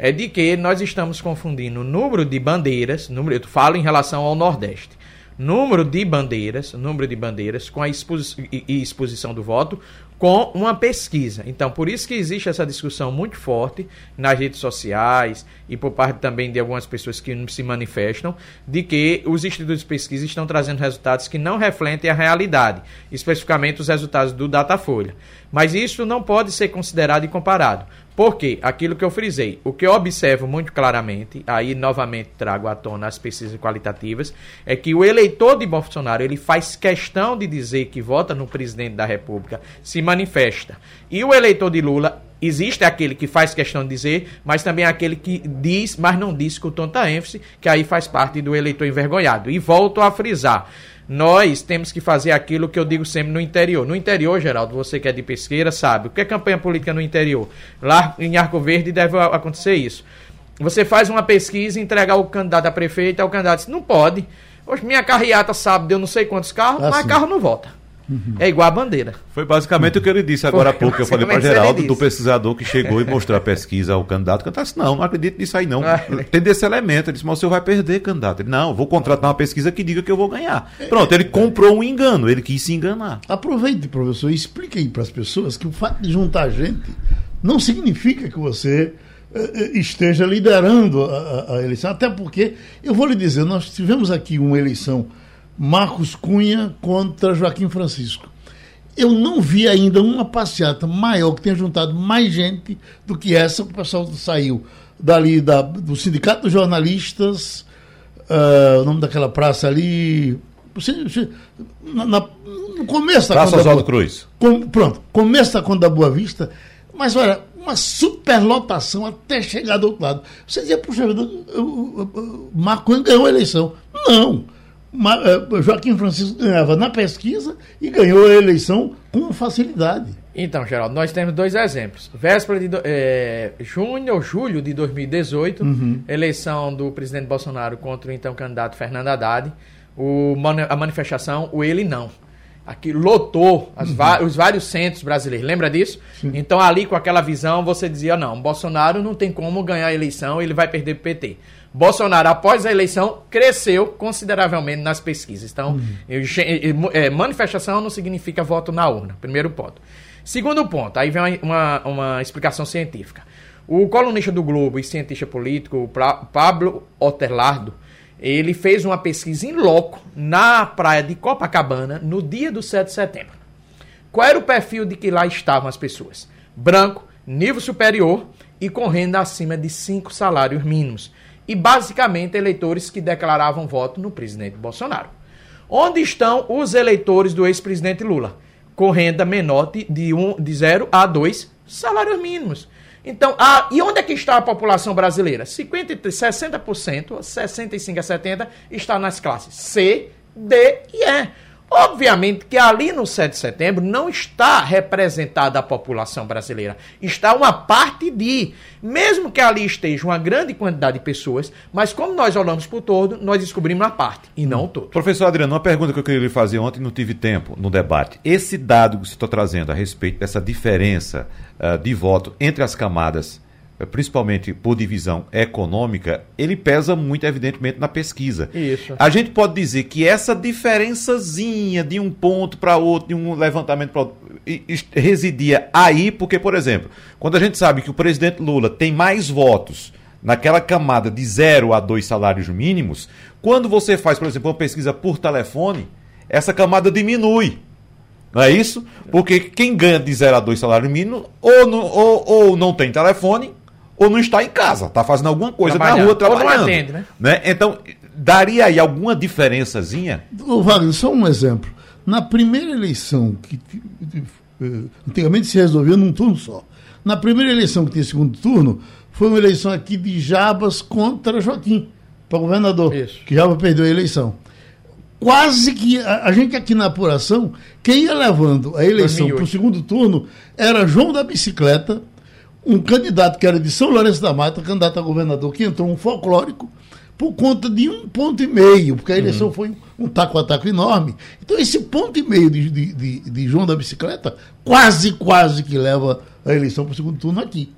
é de que nós estamos confundindo o número de bandeiras, número, eu falo em relação ao Nordeste, número de bandeiras, número de bandeiras com a exposi e exposição do voto com uma pesquisa. Então, por isso que existe essa discussão muito forte nas redes sociais e por parte também de algumas pessoas que se manifestam de que os institutos de pesquisa estão trazendo resultados que não refletem a realidade, especificamente os resultados do Datafolha. Mas isso não pode ser considerado e comparado. Porque aquilo que eu frisei, o que eu observo muito claramente, aí novamente trago à tona as pesquisas qualitativas, é que o eleitor de Bolsonaro ele faz questão de dizer que vota no presidente da República, se manifesta. E o eleitor de Lula existe aquele que faz questão de dizer, mas também aquele que diz, mas não diz com tanta ênfase, que aí faz parte do eleitor envergonhado. E volto a frisar. Nós temos que fazer aquilo que eu digo sempre no interior. No interior, Geraldo, você que é de pesqueira sabe. O que é campanha política no interior? Lá em Arco Verde deve acontecer isso. Você faz uma pesquisa, entregar o candidato a prefeito, o candidato diz, não pode. Hoje minha carreata sabe de eu não sei quantos carros, ah, mas sim. carro não volta. Uhum. É igual a bandeira. Foi basicamente uhum. o que ele disse agora há pouco. Eu falei para Geraldo, do pesquisador que chegou e mostrou a pesquisa ao candidato. O candidato disse: Não, não acredito nisso aí, não. Ah, Tem desse elemento. Ele disse: Mas o senhor vai perder, candidato. Ele: Não, vou contratar uma pesquisa que diga que eu vou ganhar. Pronto, ele comprou um engano, ele quis se enganar. Aproveite, professor, e explique aí para as pessoas que o fato de juntar gente não significa que você eh, esteja liderando a, a, eleição. Até porque, eu vou lhe dizer, nós tivemos aqui uma eleição Marcos Cunha contra Joaquim Francisco. Eu não vi ainda uma passeata maior que tenha juntado mais gente do que essa. O pessoal saiu dali da, do Sindicato dos Jornalistas, uh, o nome daquela praça ali. Na, na, no começo da Praça Oswaldo Cruz. Com, pronto, começo da Conta da Boa Vista. Mas olha, uma superlotação até chegar do outro lado. Você dizia, puxa, Marco ganhou a eleição. Não. Eh, Joaquim Francisco ganhava na pesquisa e ganhou a eleição com facilidade. Então, Geraldo, nós temos dois exemplos. Véspera de é, junho ou julho de 2018, uhum. eleição do presidente Bolsonaro contra o então candidato Fernando Haddad. O, a manifestação, o ele não. Aqui lotou uhum. os vários centros brasileiros. Lembra disso? Sim. Então, ali com aquela visão, você dizia: não, Bolsonaro não tem como ganhar a eleição, ele vai perder o PT. Bolsonaro, após a eleição, cresceu consideravelmente nas pesquisas. Então, uhum. é, manifestação não significa voto na urna. Primeiro ponto. Segundo ponto, aí vem uma, uma, uma explicação científica. O colunista do Globo e cientista político, Pablo Oterlardo, ele fez uma pesquisa em loco na praia de Copacabana no dia do 7 de setembro. Qual era o perfil de que lá estavam as pessoas? Branco, nível superior e com renda acima de cinco salários mínimos. E basicamente eleitores que declaravam voto no presidente Bolsonaro. Onde estão os eleitores do ex-presidente Lula? Com renda menor de, um, de 0 a 2 salários mínimos. Então, a, e onde é que está a população brasileira? 50, 60%, 65% a 70% está nas classes C, D e E. Obviamente que ali no 7 de setembro não está representada a população brasileira. Está uma parte de. Mesmo que ali esteja uma grande quantidade de pessoas, mas como nós olhamos para o todo, nós descobrimos uma parte e não o todo. Professor Adriano, uma pergunta que eu queria lhe fazer ontem, não tive tempo no debate. Esse dado que você está trazendo a respeito dessa diferença uh, de voto entre as camadas principalmente por divisão econômica, ele pesa muito, evidentemente, na pesquisa. Isso. A gente pode dizer que essa diferençazinha de um ponto para outro, de um levantamento para outro, residia aí, porque, por exemplo, quando a gente sabe que o presidente Lula tem mais votos naquela camada de zero a dois salários mínimos, quando você faz, por exemplo, uma pesquisa por telefone, essa camada diminui. Não é isso? Porque quem ganha de 0 a 2 salários mínimos ou não, ou, ou não tem telefone ou não está em casa, está fazendo alguma coisa na rua trabalhando. Ou não atende, né? né? Então, daria aí alguma diferençazinha? Ô, Wagner, só um exemplo. Na primeira eleição, que eh, antigamente se resolvia num turno só. Na primeira eleição que tinha segundo turno, foi uma eleição aqui de Jabas contra Joaquim, para governador, Isso. que Jabas perdeu a eleição. Quase que a, a, gente aqui na apuração, quem ia levando a eleição para o segundo turno era João da Bicicleta, um candidato que era de São Lourenço da Mata, candidato a governador, que entrou um folclórico por conta de um ponto e meio, porque a eleição uhum. foi um taco a taco enorme. Então, esse ponto e meio de, de, de, de João da Bicicleta quase, quase que leva a eleição para o segundo turno aqui.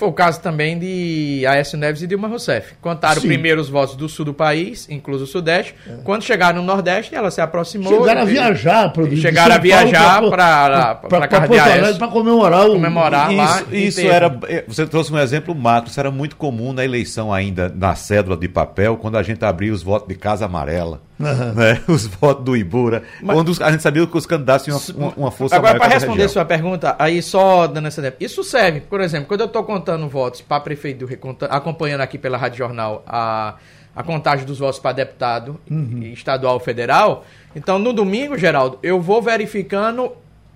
Foi o caso também de Aécio Neves e Dilma Rousseff. Contaram Sim. primeiro os votos do sul do país, incluso o sudeste. É. Quando chegaram no nordeste, ela se aproximou. Chegaram a viajar. Para chegaram a viajar para Para comemorar o... Comemorar isso, lá. Isso era... Eh, você trouxe um exemplo macro. Isso era muito comum na eleição ainda, na cédula de papel, quando a gente abria os votos de Casa Amarela. Uhum. Né? Os votos do Ibura. Mas, quando a gente sabia que os candidatos tinham uma, uma força Agora, para responder sua pergunta, aí só dando essa ideia. Isso serve, por exemplo, quando eu estou contando votos para prefeito do Rio, acompanhando aqui pela Rádio Jornal a, a contagem dos votos para deputado uhum. estadual federal. Então, no domingo, Geraldo, eu vou verificando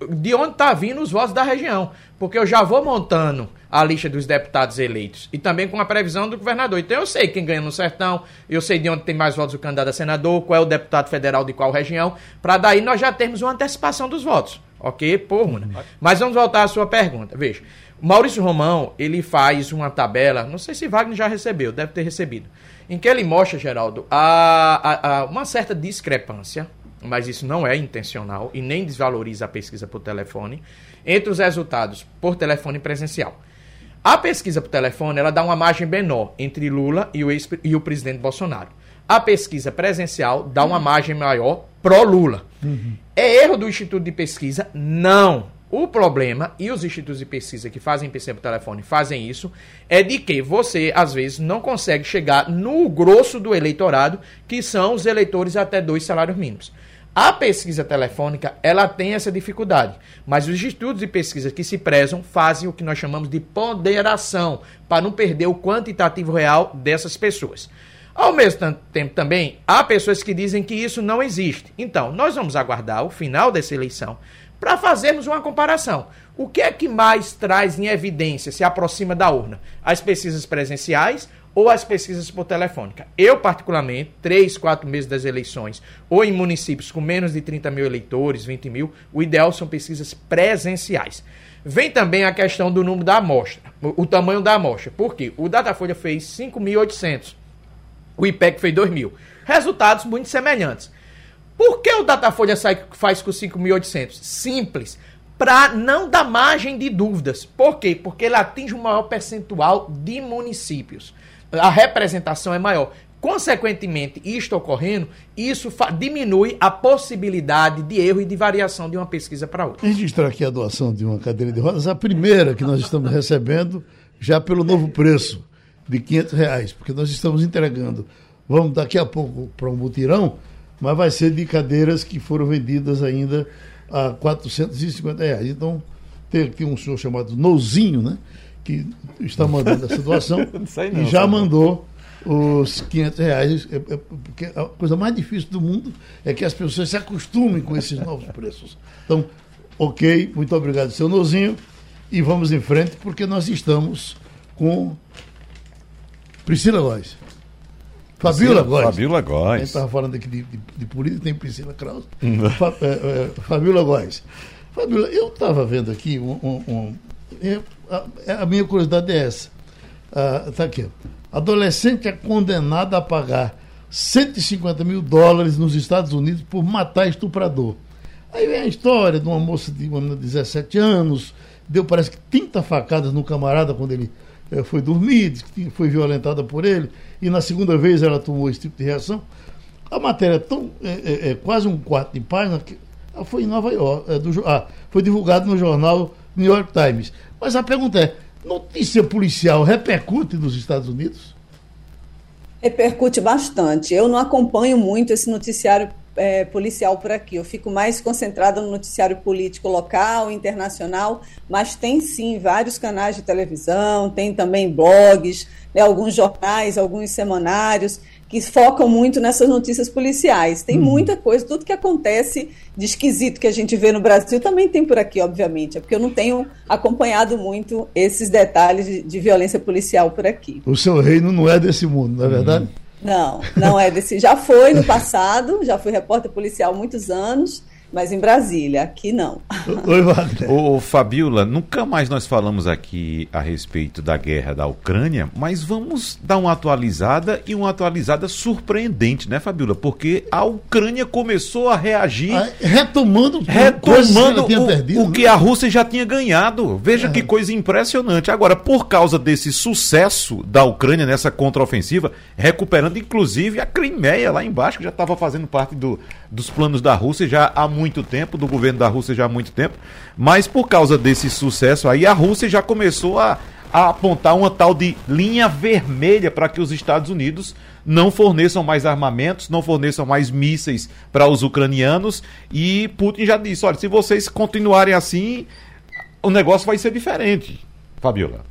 de onde está vindo os votos da região. Porque eu já vou montando a lista dos deputados eleitos. E também com a previsão do governador. Então eu sei quem ganha no sertão, eu sei de onde tem mais votos o candidato a senador, qual é o deputado federal de qual região, para daí nós já termos uma antecipação dos votos. Ok? Por né? Mas vamos voltar à sua pergunta. Veja, o Maurício Romão, ele faz uma tabela, não sei se Wagner já recebeu, deve ter recebido, em que ele mostra, Geraldo, a, a, a uma certa discrepância, mas isso não é intencional e nem desvaloriza a pesquisa por telefone, entre os resultados por telefone presencial. A pesquisa por telefone ela dá uma margem menor entre Lula e o, ex, e o presidente Bolsonaro. A pesquisa presencial dá uma margem maior pró-Lula. Uhum. É erro do Instituto de Pesquisa? Não. O problema, e os institutos de pesquisa que fazem pesquisa por telefone fazem isso, é de que você, às vezes, não consegue chegar no grosso do eleitorado, que são os eleitores até dois salários mínimos. A pesquisa telefônica, ela tem essa dificuldade, mas os institutos de pesquisa que se prezam fazem o que nós chamamos de ponderação, para não perder o quantitativo real dessas pessoas. Ao mesmo tempo também, há pessoas que dizem que isso não existe. Então, nós vamos aguardar o final dessa eleição para fazermos uma comparação. O que é que mais traz em evidência, se aproxima da urna? As pesquisas presenciais ou as pesquisas por telefônica. Eu, particularmente, três, quatro meses das eleições, ou em municípios com menos de 30 mil eleitores, 20 mil, o ideal são pesquisas presenciais. Vem também a questão do número da amostra, o, o tamanho da amostra. Por quê? O Datafolha fez 5.800, o IPEC fez 2.000. Resultados muito semelhantes. Por que o Datafolha sai, faz com 5.800? Simples para não dar margem de dúvidas. Por quê? Porque ele atinge um maior percentual de municípios a representação é maior. Consequentemente, isto ocorrendo, isso diminui a possibilidade de erro e de variação de uma pesquisa para outra. Registrar aqui a doação de uma cadeira de rodas, a primeira que nós estamos recebendo, já pelo novo preço de 500 reais, porque nós estamos entregando, vamos daqui a pouco para um mutirão, mas vai ser de cadeiras que foram vendidas ainda a 450 reais. Então, tem aqui um senhor chamado Nozinho, né? Que está mandando essa doação não, e já mandou os 500 reais, é, é, porque a coisa mais difícil do mundo é que as pessoas se acostumem com esses novos preços. Então, ok, muito obrigado, seu Nozinho, e vamos em frente, porque nós estamos com Priscila Góes. Fabiola Góes. Fabiola A gente Góes. estava falando aqui de, de, de política, tem Priscila Krause. Fa, é, é, Fabiola Góes. Fabiola, eu estava vendo aqui um. um- um- é, a, minha curiosidade é essa. Está aqui. ó. Adolescente é condenado a pagar 150 mil dólares nos Estados Unidos por matar estuprador. Aí vem a história de uma moça de, uma menina de 17 anos, deu parece que 30 facadas no camarada quando ele eh, foi dormir, foi violentada por ele, e na segunda vez ela tomou esse tipo de reação. A matéria é tão. É, é- é quase um quarto de página que ah, foi em Nova York. é, do jo- ah, foi divulgado no jornal New York Times. Mas a pergunta é: notícia policial repercute nos Estados Unidos? Repercute bastante. Eu não acompanho muito esse noticiário é, policial por aqui. Eu fico mais concentrada no noticiário político local, internacional, mas tem sim vários canais de televisão, tem também blogs, né, alguns jornais, alguns semanários que focam muito nessas notícias policiais. Tem muita coisa, tudo que acontece de esquisito que a gente vê no Brasil também tem por aqui, obviamente. É porque eu não tenho acompanhado muito esses detalhes de, de violência policial por aqui. O seu reino não é desse mundo, não é verdade? Não, não é desse. Já foi no passado, já fui repórter policial há muitos anos, mas em Brasília, aqui não. Oi, Wagner. Ô, Fabiola, nunca mais nós falamos aqui a respeito da guerra da Ucrânia, mas vamos dar uma atualizada e uma atualizada surpreendente, né, Fabiola? Porque a Ucrânia começou a reagir. Ah, Retomando, que Retomando tinha o, perdido, o né? que a Rússia já tinha ganhado. Veja que coisa impressionante. Agora, por causa desse sucesso da Ucrânia nessa contraofensiva, recuperando inclusive a Crimeia lá embaixo, que já estava fazendo parte do, dos planos da Rússia já há muito tempo, do governo da Rússia já há muito tempo. Mas por causa desse sucesso aí, a Rússia já começou a, a apontar uma tal de linha vermelha para que os Estados Unidos não forneçam mais armamentos, não forneçam mais mísseis para os ucranianos. E Putin já disse: olha, se vocês continuarem assim, o negócio vai ser diferente. Fabiola.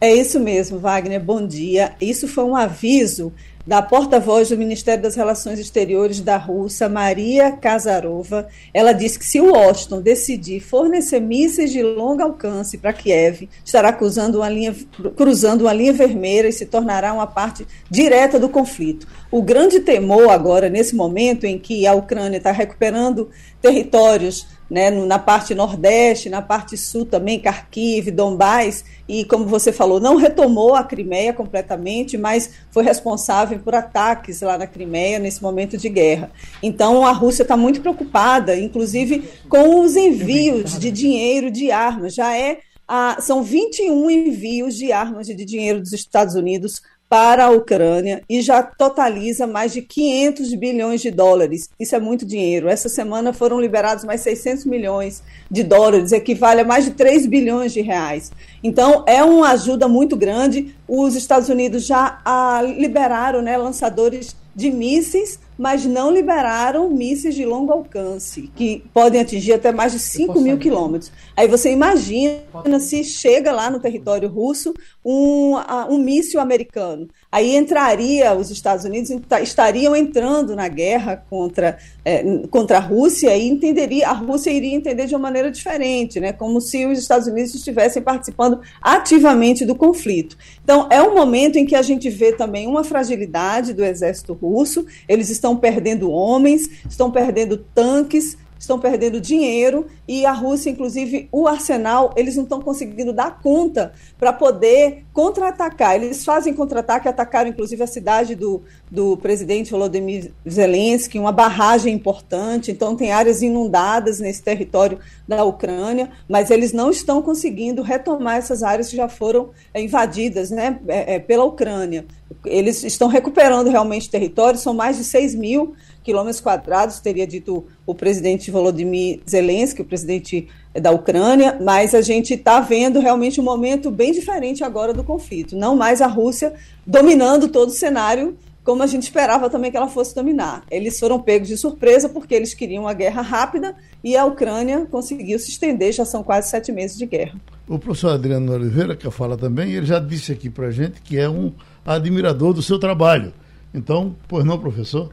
É isso mesmo, Wagner. Bom dia. Isso foi um aviso da porta-voz do Ministério das Relações Exteriores da Rússia, Maria Kazarova. Ela disse que se o Washington decidir fornecer mísseis de longo alcance para Kiev, estará cruzando uma, linha, cruzando uma linha vermelha e se tornará uma parte direta do conflito. O grande temor agora, nesse momento em que a Ucrânia está recuperando territórios né, na parte nordeste, na parte sul também, Kharkiv, Donbás, e como você falou, não retomou a Crimeia completamente, mas foi responsável por ataques lá na Crimeia nesse momento de guerra. Então a Rússia está muito preocupada, inclusive com os envios de dinheiro, de armas. Já é a, são 21 envios de armas e de dinheiro dos Estados Unidos para a Ucrânia e já totaliza mais de 500 bilhões de dólares. Isso é muito dinheiro. Essa semana foram liberados mais 600 milhões de dólares, equivale a mais de 3 bilhões de reais. Então, é uma ajuda muito grande. Os Estados Unidos já ah, liberaram né, lançadores de mísseis, mas não liberaram mísseis de longo alcance, que podem atingir até mais de 5 mil quilômetros. Aí você imagina se chega lá no território russo um, um míssil americano. Aí entraria, os Estados Unidos estariam entrando na guerra contra, é, contra a Rússia e entenderia, a Rússia iria entender de uma maneira diferente, né? como se os Estados Unidos estivessem participando ativamente do conflito. Então, é um momento em que a gente vê também uma fragilidade do exército russo, eles estão perdendo homens, estão perdendo tanques, estão perdendo dinheiro e a Rússia, inclusive, o arsenal, eles não estão conseguindo dar conta para poder contra-atacar. Eles fazem contra-ataque, atacaram inclusive a cidade do, do presidente Volodymyr Zelensky, uma barragem importante, então tem áreas inundadas nesse território da Ucrânia, mas eles não estão conseguindo retomar essas áreas que já foram é, invadidas né, é, é, pela Ucrânia. Eles estão recuperando realmente território, são mais de 6 mil quilômetros quadrados, teria dito o presidente Volodymyr Zelensky, o presidente da Ucrânia, mas a gente está vendo realmente um momento bem diferente agora do conflito. Não mais a Rússia dominando todo o cenário como a gente esperava também que ela fosse dominar. Eles foram pegos de surpresa porque eles queriam uma guerra rápida e a Ucrânia conseguiu se estender, já são quase sete meses de guerra. O professor Adriano Oliveira, que fala também, ele já disse aqui para gente que é um admirador do seu trabalho. Então, pois não, professor?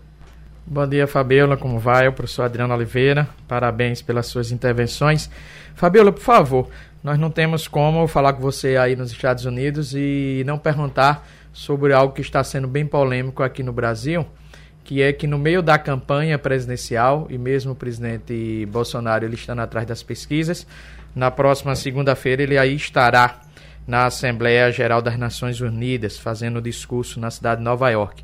Bom dia, Fabiola. Como vai? O professor Adriano Oliveira. Parabéns pelas suas intervenções. Fabiola, por favor, nós não temos como falar com você aí nos Estados Unidos e não perguntar sobre algo que está sendo bem polêmico aqui no Brasil, que é que no meio da campanha presidencial, e mesmo o presidente Bolsonaro ele estando atrás das pesquisas, na próxima segunda-feira ele aí estará na Assembleia Geral das Nações Unidas, fazendo discurso na cidade de Nova York.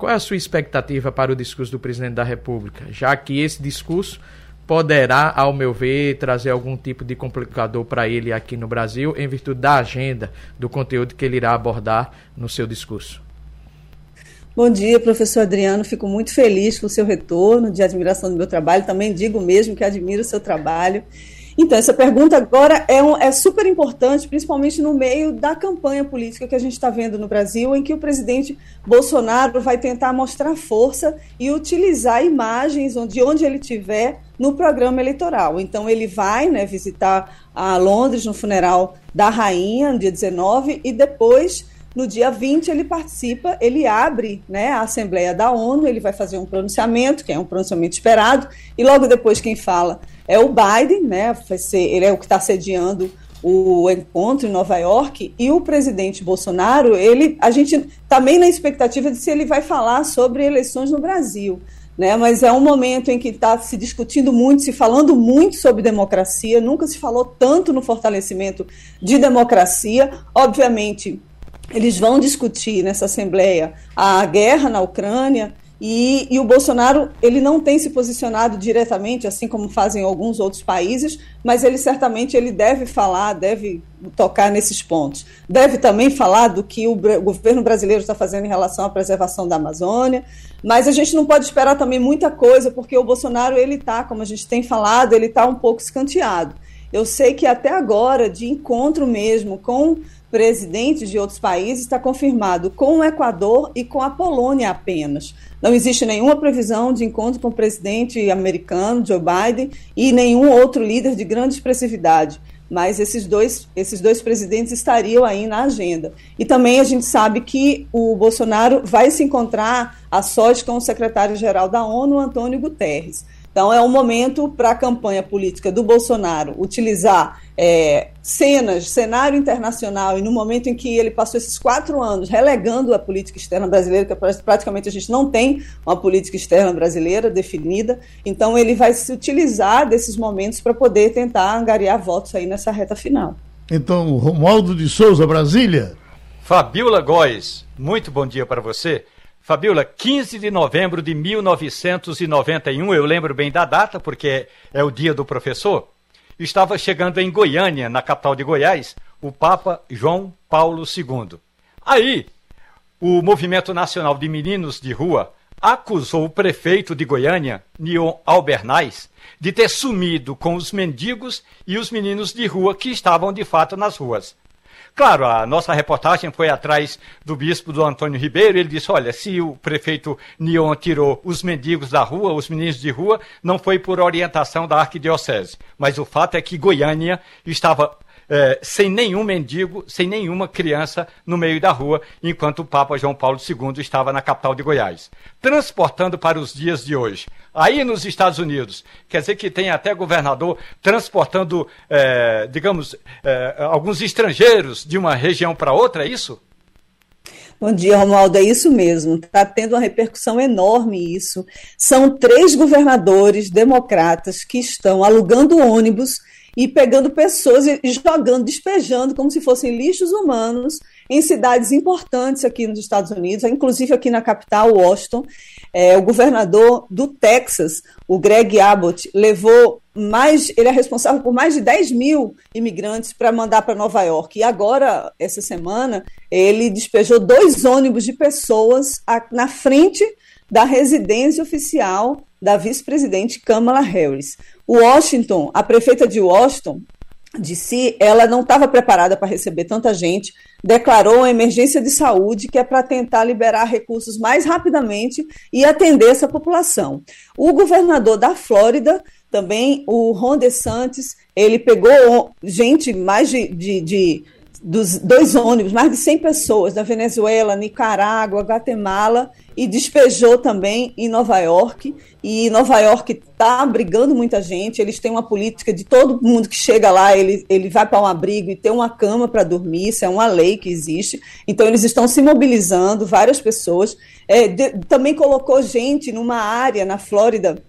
Qual é a sua expectativa para o discurso do presidente da República? Já que esse discurso poderá, ao meu ver, trazer algum tipo de complicador para ele aqui no Brasil, em virtude da agenda, do conteúdo que ele irá abordar no seu discurso. Bom dia, professor Adriano. Fico muito feliz com o seu retorno, de admiração do meu trabalho. Também digo mesmo que admiro o seu trabalho. Então, essa pergunta agora é, um, é super importante, principalmente no meio da campanha política que a gente está vendo no Brasil, em que o presidente Bolsonaro vai tentar mostrar força e utilizar imagens de onde ele estiver no programa eleitoral. Então, ele vai né, visitar a Londres no funeral da rainha, no dia 19, e depois no dia 20 ele participa, ele abre né, a Assembleia da ONU, ele vai fazer um pronunciamento, que é um pronunciamento esperado, e logo depois quem fala é o Biden, né, ele é o que está sediando o encontro em Nova York, e o presidente Bolsonaro, ele, a gente também na expectativa de se ele vai falar sobre eleições no Brasil. Né, mas é um momento em que está se discutindo muito, se falando muito sobre democracia, nunca se falou tanto no fortalecimento de democracia. Obviamente, eles vão discutir nessa Assembleia a guerra na Ucrânia e, e, o Bolsonaro ele não tem se posicionado diretamente, assim como fazem alguns outros países, mas ele certamente ele deve falar, deve tocar nesses pontos. Deve também falar do que o, o governo brasileiro está fazendo em relação à preservação da Amazônia, mas a gente não pode esperar também muita coisa, porque o Bolsonaro ele está, como a gente tem falado, ele está um pouco escanteado. Eu sei que até agora, de encontro mesmo com presidentes de outros países está confirmado com o Equador e com a Polônia apenas. Não existe nenhuma previsão de encontro com o presidente americano, Joe Biden, e nenhum outro líder de grande expressividade. Mas esses dois, esses dois presidentes estariam aí na agenda. E também a gente sabe que o Bolsonaro vai se encontrar a sós com o secretário-geral da ONU, Antônio Guterres. Então, é um momento para a campanha política do Bolsonaro utilizar é, cenas, cenário internacional, e no momento em que ele passou esses quatro anos relegando a política externa brasileira, que praticamente a gente não tem uma política externa brasileira definida, então ele vai se utilizar desses momentos para poder tentar angariar votos aí nessa reta final. Então, Romualdo de Souza, Brasília. Fabiola Góes, muito bom dia para você. Fabiola, 15 de novembro de 1991, eu lembro bem da data, porque é o dia do professor, estava chegando em Goiânia, na capital de Goiás, o Papa João Paulo II. Aí, o Movimento Nacional de Meninos de Rua acusou o prefeito de Goiânia, Nion Albernaz, de ter sumido com os mendigos e os meninos de rua que estavam de fato nas ruas. Claro, a nossa reportagem foi atrás do bispo do Antônio Ribeiro. Ele disse: olha, se o prefeito Nion tirou os mendigos da rua, os meninos de rua, não foi por orientação da arquidiocese. Mas o fato é que Goiânia estava é, sem nenhum mendigo, sem nenhuma criança no meio da rua, enquanto o Papa João Paulo II estava na capital de Goiás. Transportando para os dias de hoje. Aí nos Estados Unidos, quer dizer que tem até governador transportando, é, digamos, é, alguns estrangeiros de uma região para outra, é isso? Bom dia, Romualdo. É isso mesmo. Está tendo uma repercussão enorme isso. São três governadores democratas que estão alugando ônibus e pegando pessoas e jogando, despejando como se fossem lixos humanos em cidades importantes aqui nos Estados Unidos, inclusive aqui na capital, Washington. É, o governador do Texas, o Greg Abbott, levou mais, ele é responsável por mais de 10 mil imigrantes para mandar para Nova York. E agora, essa semana, ele despejou dois ônibus de pessoas na frente da residência oficial da vice-presidente Kamala Harris. Washington, a prefeita de Washington, de si, ela não estava preparada para receber tanta gente, declarou uma emergência de saúde que é para tentar liberar recursos mais rapidamente e atender essa população. O governador da Flórida, também, o Ron DeSantis, ele pegou gente, mais de, de, de dos dois ônibus, mais de 100 pessoas da Venezuela, Nicarágua, Guatemala e despejou também em Nova York. E Nova York está abrigando muita gente. Eles têm uma política de todo mundo que chega lá, ele, ele vai para um abrigo e tem uma cama para dormir. Isso é uma lei que existe. Então eles estão se mobilizando, várias pessoas. É, de, também colocou gente numa área na Flórida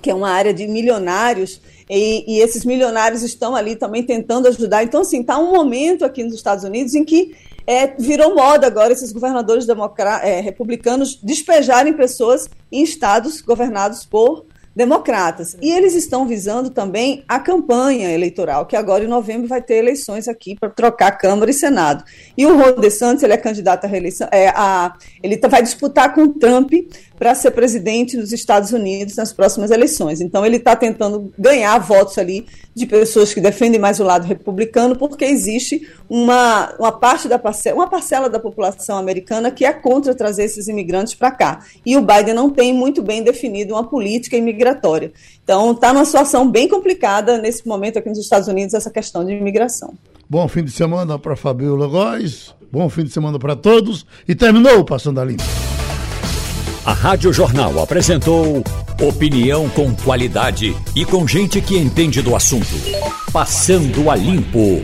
que é uma área de milionários, e, e, esses milionários estão ali também tentando ajudar. Então, assim, está um momento aqui nos Estados Unidos em que é, virou moda agora esses governadores é, republicanos despejarem pessoas em estados governados por democratas. E eles estão visando também a campanha eleitoral, que agora em novembro vai ter eleições aqui para trocar Câmara e Senado. E o Ron DeSantis, ele é candidato à reeleição, é, a, ele tá, vai disputar com Trump para ser presidente dos Estados Unidos nas próximas eleições. Então ele está tentando ganhar votos ali de pessoas que defendem mais o lado republicano, porque existe uma, uma parte da parcela, uma parcela da população americana que é contra trazer esses imigrantes para cá. E o Biden não tem muito bem definido uma política imigratória. Então está numa situação bem complicada nesse momento aqui nos Estados Unidos essa questão de imigração. Bom fim de semana para Fabiola Góes, bom fim de semana para todos e terminou o Passando a Limpo. A Rádio Jornal apresentou opinião com qualidade e com gente que entende do assunto. Passando a Limpo.